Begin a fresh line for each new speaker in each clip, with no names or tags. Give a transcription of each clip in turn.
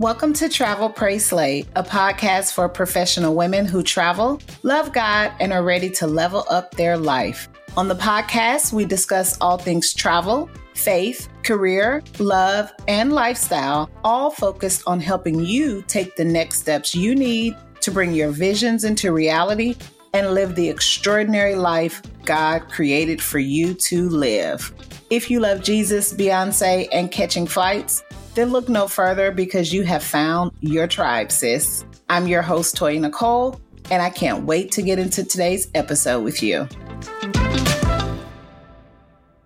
Welcome to Travel Pray Slay, a podcast for professional women who travel, love God, and are ready to level up their life. On the podcast, we discuss all things travel, faith, career, love, and lifestyle, all focused on helping you take the next steps you need to bring your visions into reality and live the extraordinary life God created for you to live. If you love Jesus, Beyonce, and catching flights, then look no further because you have found your tribe, sis. I'm your host, Toya Nicole, and I can't wait to get into today's episode with you.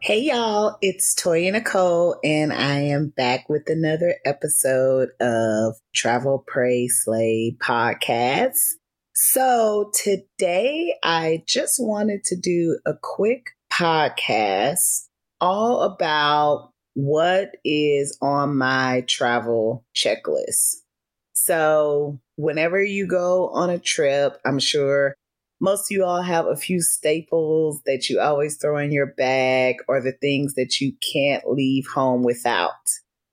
Hey, y'all, it's Toya Nicole, and I am back with another episode of Travel, Pray, Slay podcast. So, today I just wanted to do a quick podcast all about what is on my travel checklist. So, whenever you go on a trip, I'm sure most of you all have a few staples that you always throw in your bag or the things that you can't leave home without.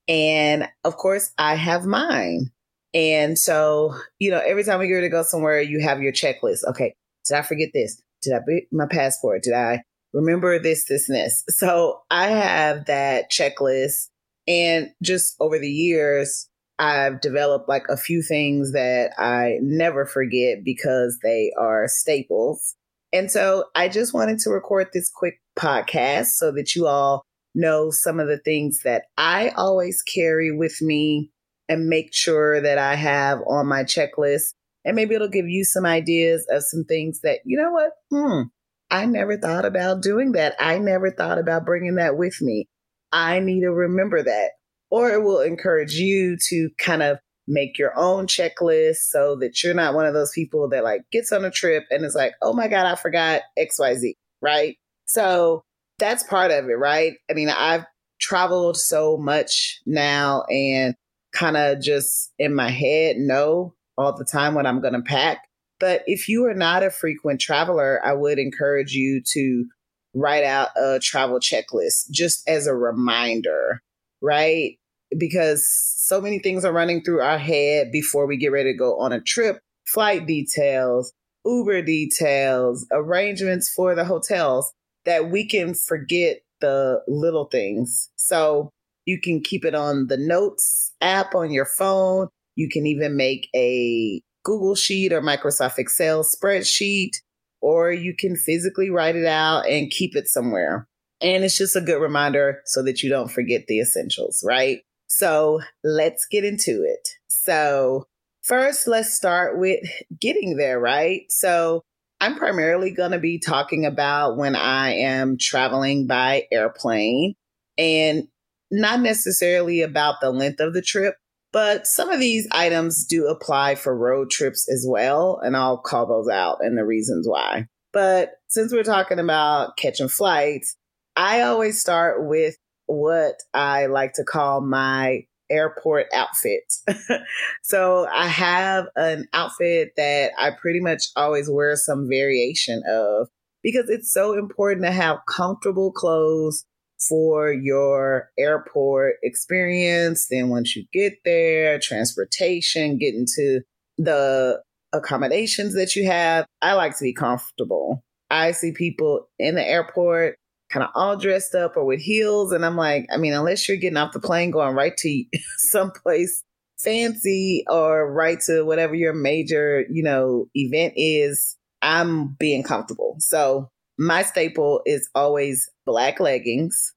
And of course, I have mine. And so, you know, every time we go to go somewhere, you have your checklist. Okay, did I forget this? Did I beat my passport? Did I remember this, this, and this. So I have that checklist. And just over the years, I've developed like a few things that I never forget because they are staples. And so I just wanted to record this quick podcast so that you all know some of the things that I always carry with me and make sure that I have on my checklist. And maybe it'll give you some ideas of some things that, you know what? Hmm, I never thought about doing that. I never thought about bringing that with me. I need to remember that. Or it will encourage you to kind of make your own checklist so that you're not one of those people that like gets on a trip and is like, oh my God, I forgot XYZ, right? So that's part of it, right? I mean, I've traveled so much now and kind of just in my head know all the time what I'm going to pack. But if you are not a frequent traveler, I would encourage you to write out a travel checklist just as a reminder, right? Because so many things are running through our head before we get ready to go on a trip flight details, Uber details, arrangements for the hotels that we can forget the little things. So you can keep it on the notes app on your phone. You can even make a Google Sheet or Microsoft Excel spreadsheet, or you can physically write it out and keep it somewhere. And it's just a good reminder so that you don't forget the essentials, right? So let's get into it. So, first, let's start with getting there, right? So, I'm primarily going to be talking about when I am traveling by airplane and not necessarily about the length of the trip, but some of these items do apply for road trips as well, and I'll call those out and the reasons why. But since we're talking about catching flights, I always start with what I like to call my airport outfit. so I have an outfit that I pretty much always wear some variation of because it's so important to have comfortable clothes for your airport experience. Then once you get there, transportation, getting to the accommodations that you have, I like to be comfortable. I see people in the airport kind of all dressed up or with heels. And I'm like, I mean, unless you're getting off the plane going right to someplace fancy or right to whatever your major, you know, event is, I'm being comfortable. So my staple is always black leggings,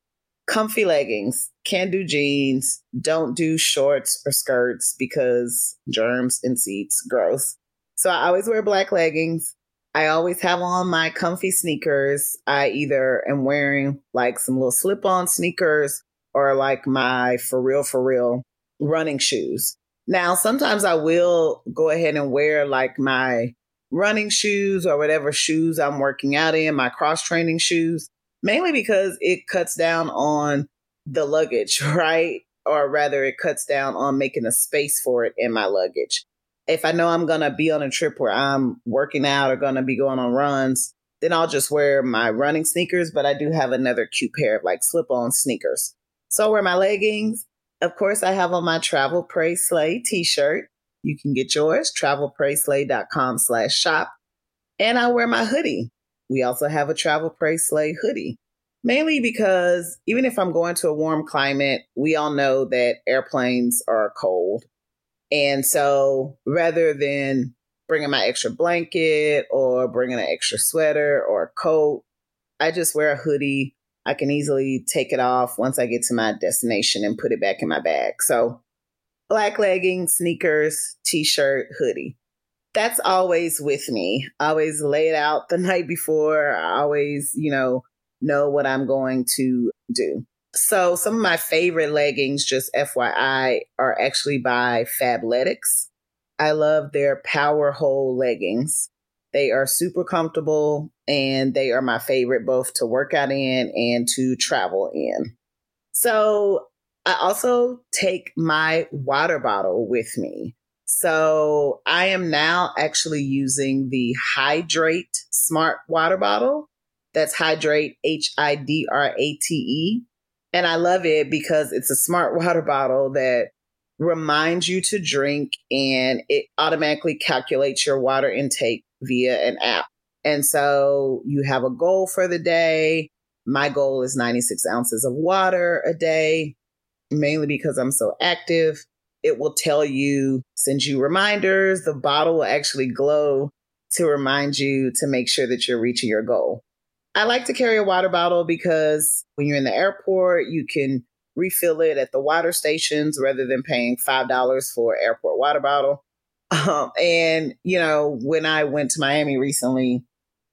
comfy leggings. Can't do jeans. Don't do shorts or skirts because germs and seats, gross. So I always wear black leggings. I always have on my comfy sneakers. I either am wearing like some little slip on sneakers or like my for real, for real running shoes. Now, sometimes I will go ahead and wear like my running shoes or whatever shoes I'm working out in, my cross training shoes, mainly because it cuts down on the luggage, right? Or rather, it cuts down on making a space for it in my luggage. If I know I'm going to be on a trip where I'm working out or going to be going on runs, then I'll just wear my running sneakers, but I do have another cute pair of like slip on sneakers. So I wear my leggings of course, I have on my Travel Pray Slay t-shirt. You can get yours, travelprayslay.com slash shop. And I wear my hoodie. We also have a Travel Pray Slay hoodie. Mainly because even if I'm going to a warm climate, we all know that airplanes are cold. And so rather than bringing my extra blanket or bringing an extra sweater or a coat, I just wear a hoodie. I can easily take it off once I get to my destination and put it back in my bag. So black leggings, sneakers, t-shirt, hoodie. That's always with me. I always lay it out the night before. I always, you know, know what I'm going to do. So some of my favorite leggings, just FYI, are actually by Fabletics. I love their PowerHold leggings. They are super comfortable and they are my favorite both to work out in and to travel in. So I also take my water bottle with me. So I am now actually using the Hidrate Smart Water Bottle. That's Hidrate, H I D R A T E. And I love it because it's a smart water bottle that reminds you to drink and it automatically calculates your water intake via an app. And so you have a goal for the day. My goal is 96 ounces of water a day, mainly because I'm so active. It will tell you, send you reminders. The bottle will actually glow to remind you to make sure that you're reaching your goal. I like to carry a water bottle because when you're in the airport, you can refill it at the water stations rather than paying $5 for airport water bottle. Um, and, you know, when I went to Miami recently,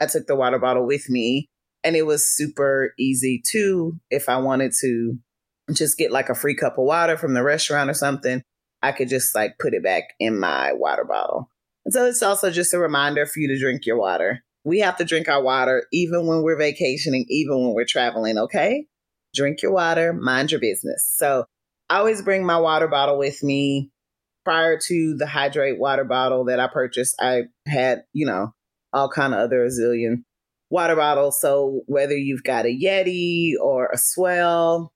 I took the water bottle with me and it was super easy too. If I wanted to just get like a free cup of water from the restaurant or something, I could just like put it back in my water bottle. And so it's also just a reminder for you to drink your water. We have to drink our water even when we're vacationing, even when we're traveling, okay? Drink your water, mind your business. So I always bring my water bottle with me. Prior to the Hidrate water bottle that I purchased, I had, you know, all kind of other zillion water bottles. So whether you've got a Yeti or a S'well,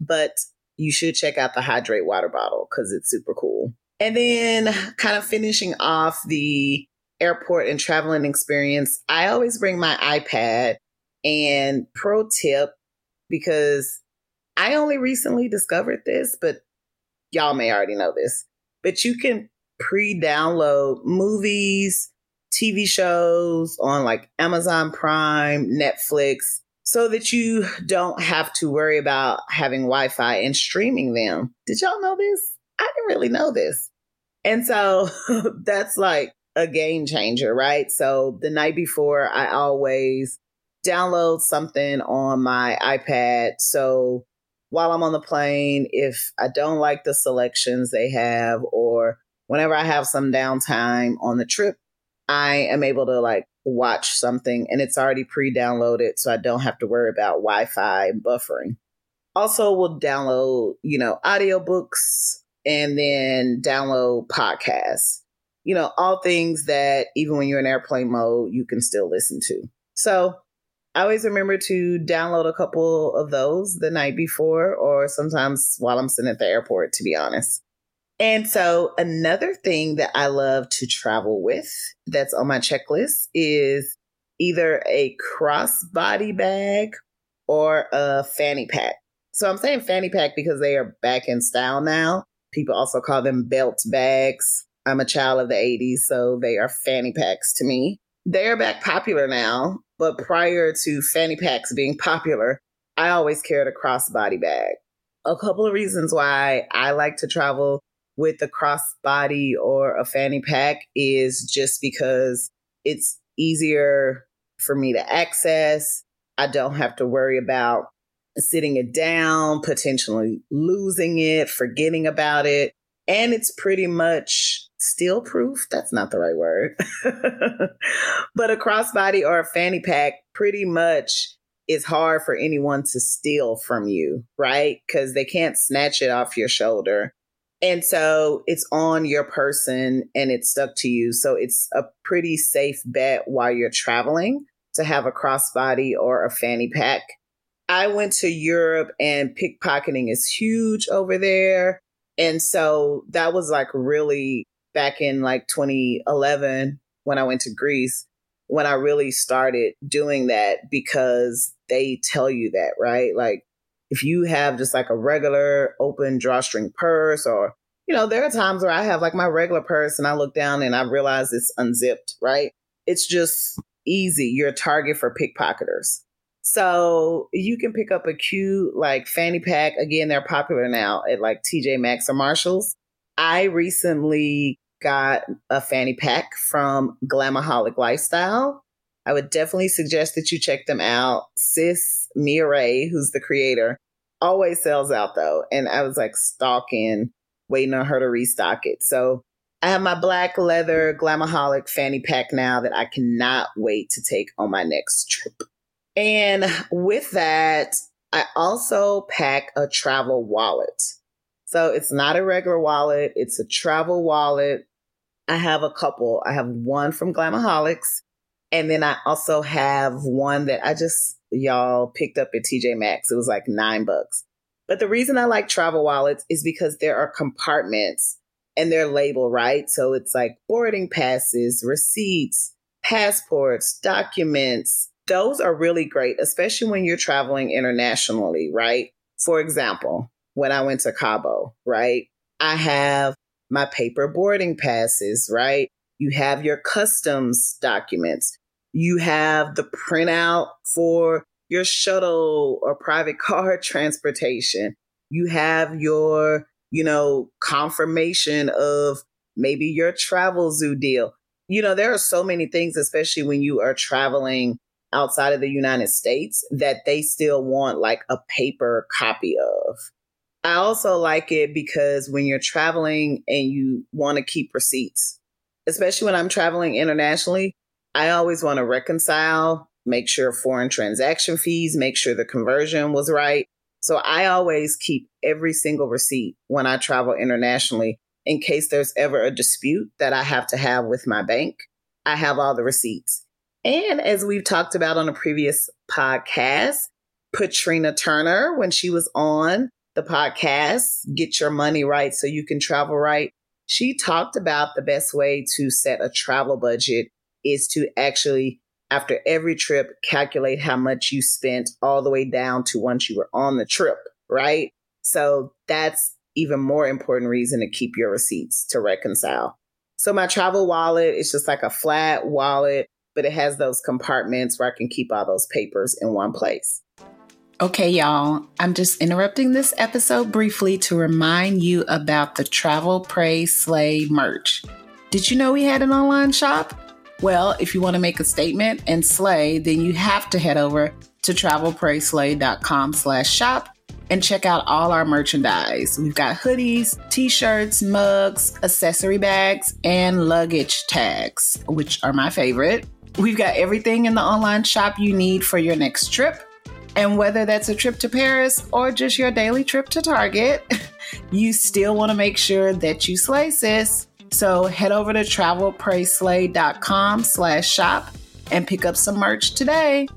but you should check out the Hidrate water bottle because it's super cool. And then kind of finishing off the airport and traveling experience, I always bring my iPad. And pro tip, because I only recently discovered this, but y'all may already know this, but you can pre download movies, TV shows on like Amazon Prime, Netflix, so that you don't have to worry about having Wi Fi and streaming them. Did y'all know this? I didn't really know this. And so that's like a game changer, right? So the night before, I always download something on my iPad. So while I'm on the plane, if I don't like the selections they have, or whenever I have some downtime on the trip, I am able to like watch something and it's already pre downloaded. So I don't have to worry about Wi Fi buffering. Also, will download, you know, audiobooks and then download podcasts you know, all things that even when you're in airplane mode, you can still listen to. So I always remember to download a couple of those the night before or sometimes while I'm sitting at the airport, to be honest. And so another thing that I love to travel with that's on my checklist is either a crossbody bag or a fanny pack. So I'm saying fanny pack because they are back in style now. People also call them belt bags. I'm a child of the 80s, so they are fanny packs to me. They're back popular now, but prior to fanny packs being popular, I always carried a crossbody bag. A couple of reasons why I like to travel with a crossbody or a fanny pack is just because it's easier for me to access. I don't have to worry about sitting it down, potentially losing it, forgetting about it. And it's pretty much steel proof. That's not the right word. but a crossbody or a fanny pack pretty much is hard for anyone to steal from you, right? Because they can't snatch it off your shoulder. And so it's on your person and it's stuck to you. So it's a pretty safe bet while you're traveling to have a crossbody or a fanny pack. I went to Europe and pickpocketing is huge over there. And so that was like really back in like 2011 when I went to Greece, when I really started doing that because they tell you that, right? Like if you have just like a regular open drawstring purse or you know, there are times where I have like my regular purse and I look down and I realize it's unzipped, right? It's just easy. You're a target for pickpocketers. So you can pick up a cute like fanny pack. Again, they're popular now at like TJ Maxx or Marshalls. I recently got a fanny pack from Glamaholic Lifestyle. I would definitely suggest that you check them out. Sis Mia who's the creator, always sells out though. And I was like stalking waiting on her to restock it. So I have my black leather Glamaholic fanny pack now that I cannot wait to take on my next trip. And with that, I also pack a travel wallet. So it's not a regular wallet, it's a travel wallet. I have a couple. I have one from Glamaholics, and then I also have one that I just, y'all, picked up at TJ Maxx. It was like nine bucks. But the reason I like travel wallets is because there are compartments and they're labeled, right? So it's like boarding passes, receipts, passports, documents. Those are really great, especially when you're traveling internationally, right? For example, when I went to Cabo, right? I have my paper boarding passes, right? You have your customs documents. You have the printout for your shuttle or private car transportation. You have your, you know, confirmation of maybe your Travelzoo deal. You know, there are so many things, especially when you are traveling outside of the United States, that they still want like a paper copy of. I also like it because when you're traveling and you want to keep receipts, especially when I'm traveling internationally, I always want to reconcile make sure foreign transaction fees, make sure the conversion was right. So I always keep every single receipt when I travel internationally in case there's ever a dispute that I have to have with my bank. I have all the receipts. And as we've talked about on a previous podcast, Patrina Turner, when she was on the podcast, Get Your Money Right So You Can Travel Right, she talked about the best way to set a travel budget is to actually after every trip, calculate how much you spent all the way down to once you were on the trip, right? So that's even more important reason to keep your receipts to reconcile. So my travel wallet is just like a flat wallet, but it has those compartments where I can keep all those papers in one place. Okay, y'all, I'm just interrupting this episode briefly to remind you about the Travel Pray Slay merch. Did you know we had an online shop? Well, if you want to make a statement and slay, then you have to head over to travelprayslay.com slash shop and check out all our merchandise. We've got hoodies, t-shirts, mugs, accessory bags, and luggage tags, which are my favorite. We've got everything in the online shop you need for your next trip. And whether that's a trip to Paris or just your daily trip to Target, you still want to make sure that you slay, sis. So head over to travelprayslay.com slash shop and pick up some merch today.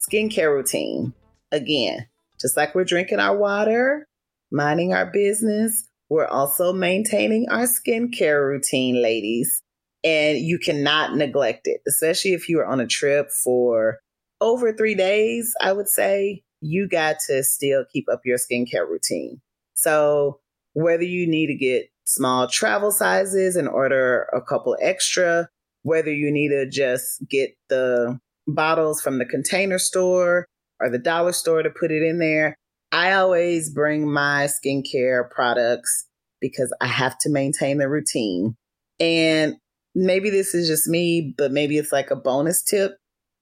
Skincare routine. Again, just like we're drinking our water, minding our business, we're also maintaining our skincare routine, ladies. And you cannot neglect it, especially if you are on a trip for over three days, I would say you got to still keep up your skincare routine. So whether you need to get small travel sizes and order a couple extra, whether you need to just get the bottles from the container store or the dollar store to put it in there. I always bring my skincare products because I have to maintain the routine. And maybe this is just me, but maybe it's like a bonus tip.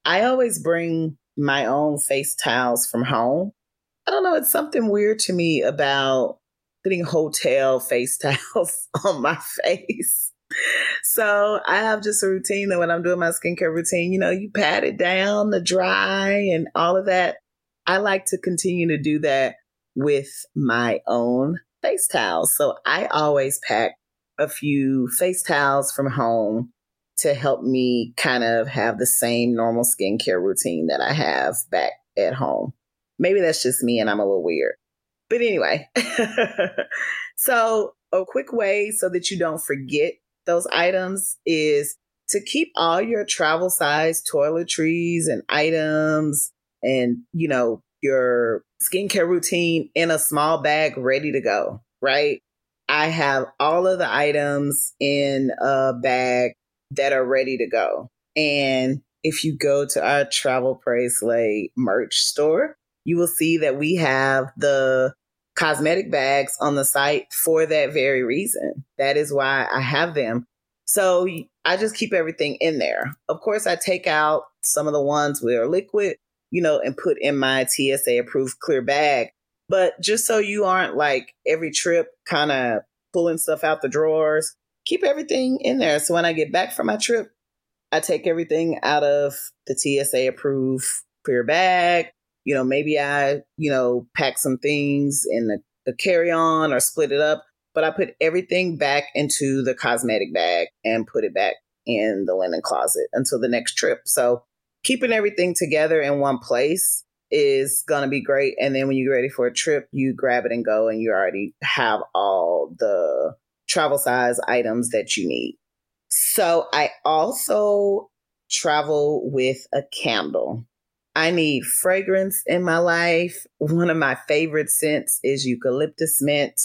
I always bring my own face towels from home. I don't know, it's something weird to me about putting hotel face towels on my face. So I have just a routine that when I'm doing my skincare routine, you know, you pat it down, the dry and all of that. I like to continue to do that with my own face towels. So I always pack a few face towels from home to help me kind of have the same normal skincare routine that I have back at home. Maybe that's just me and I'm a little weird. But anyway, so a quick way so that you don't forget those items is to keep all your travel size toiletries and items and, you know, your skincare routine in a small bag ready to go, right? I have all of the items in a bag that are ready to go. And if you go to our Travel Pray Slay merch store, you will see that we have the cosmetic bags on the site for that very reason. That is why I have them. So I just keep everything in there. Of course, I take out some of the ones are liquid, you know, and put in my TSA approved clear bag. But just so you aren't like every trip kind of pulling stuff out the drawers, keep everything in there. So when I get back from my trip, I take everything out of the TSA approved clear bag. You know, maybe I, you know, pack some things in the, the carry on or split it up, but I put everything back into the cosmetic bag and put it back in the linen closet until the next trip. So keeping everything together in one place is going to be great. And then when you're ready for a trip, you grab it and go, and you already have all the travel size items that you need. So I also travel with a candle. I need fragrance in my life. One of my favorite scents is eucalyptus mint.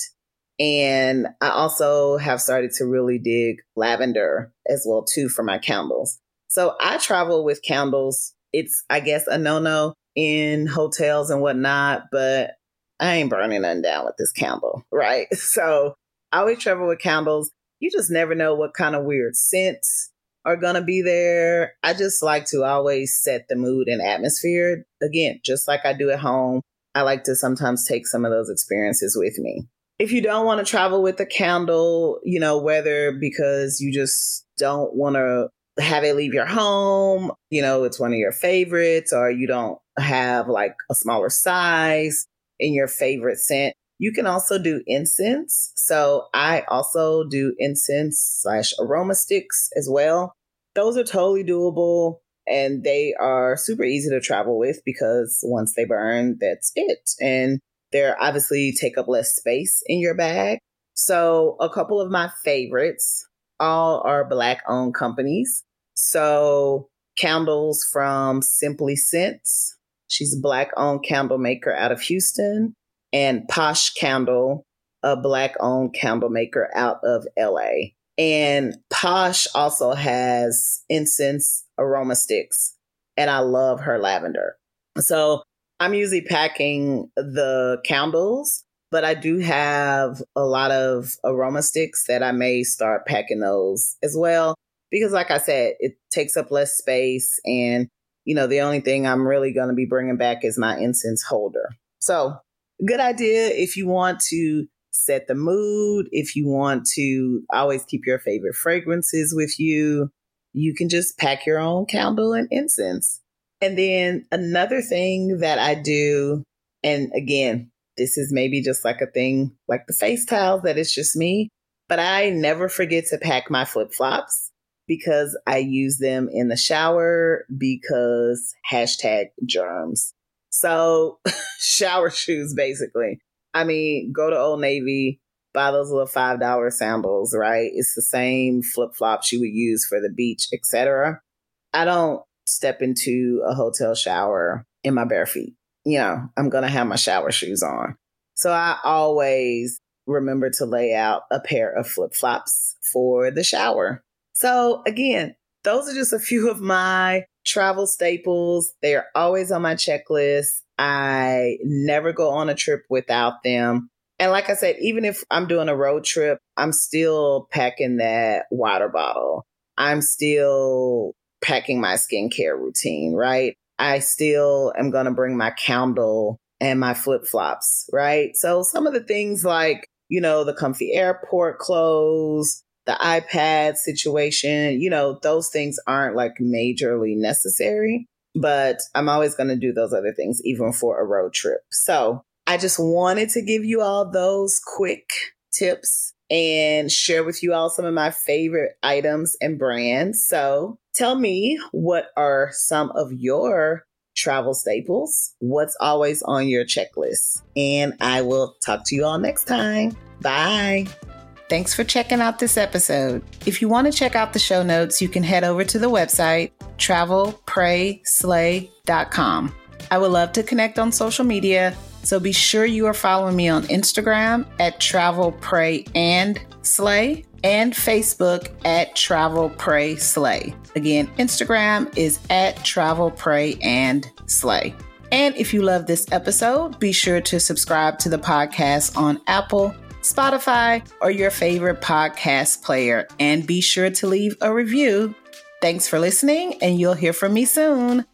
And I also have started to really dig lavender as well too for my candles. So I travel with candles. It's, I guess, a no-no in hotels and whatnot, but I ain't burning nothing down with this candle, right? So I always travel with candles. You just never know what kind of weird scents are going to be there. I just like to always set the mood and atmosphere. Again, just like I do at home, I like to sometimes take some of those experiences with me. If you don't want to travel with a candle, you know, whether because you just don't want to have it leave your home, you know, it's one of your favorites, or you don't have like a smaller size in your favorite scent, you can also do incense. So I also do incense slash aroma sticks as well. Those are totally doable and they are super easy to travel with because once they burn, that's it. And they're obviously take up less space in your bag. So a couple of my favorites all are black owned companies. So candles from Simply Scents. She's a black owned candle maker out of Houston and Posh Candle, a black owned candle maker out of LA. And Posh also has incense aroma sticks, and I love her lavender. So I'm usually packing the candles, but I do have a lot of aroma sticks that I may start packing those as well. Because, like I said, it takes up less space. And, you know, the only thing I'm really going to be bringing back is my incense holder. So good idea if you want to set the mood, if you want to always keep your favorite fragrances with you, you can just pack your own candle and incense. And then another thing that I do, and again, this is maybe just like a thing like the face towels that it's just me, but I never forget to pack my flip flops because I use them in the shower because hashtag germs. So shower shoes, basically. I mean, go to Old Navy, buy those little five dollar sandals, right? It's the same flip flops you would use for the beach, etc. I don't step into a hotel shower in my bare feet. You know, I'm gonna have my shower shoes on. So I always remember to lay out a pair of flip flops for the shower. So again, those are just a few of my travel staples. They are always on my checklist. I never go on a trip without them. And like I said, even if I'm doing a road trip, I'm still packing that water bottle. I'm still packing my skincare routine, right? I still am going to bring my candle and my flip flops, right? So some of the things like, you know, the comfy airport clothes, the iPad situation, you know, those things aren't like majorly necessary, but I'm always going to do those other things, even for a road trip. So I just wanted to give you all those quick tips and share with you all some of my favorite items and brands. So tell me what are some of your travel staples? What's always on your checklist? And I will talk to you all next time. Bye. Thanks for checking out this episode. If you want to check out the show notes, you can head over to the website travelprayslay.com. I would love to connect on social media, so be sure you are following me on Instagram at Travel Pray and Facebook at Travel Pray Slay. Again, Instagram is at Travel Pray and Slay. And if you love this episode, be sure to subscribe to the podcast on Apple, Spotify, or your favorite podcast player. And be sure to leave a review. Thanks for listening, and you'll hear from me soon.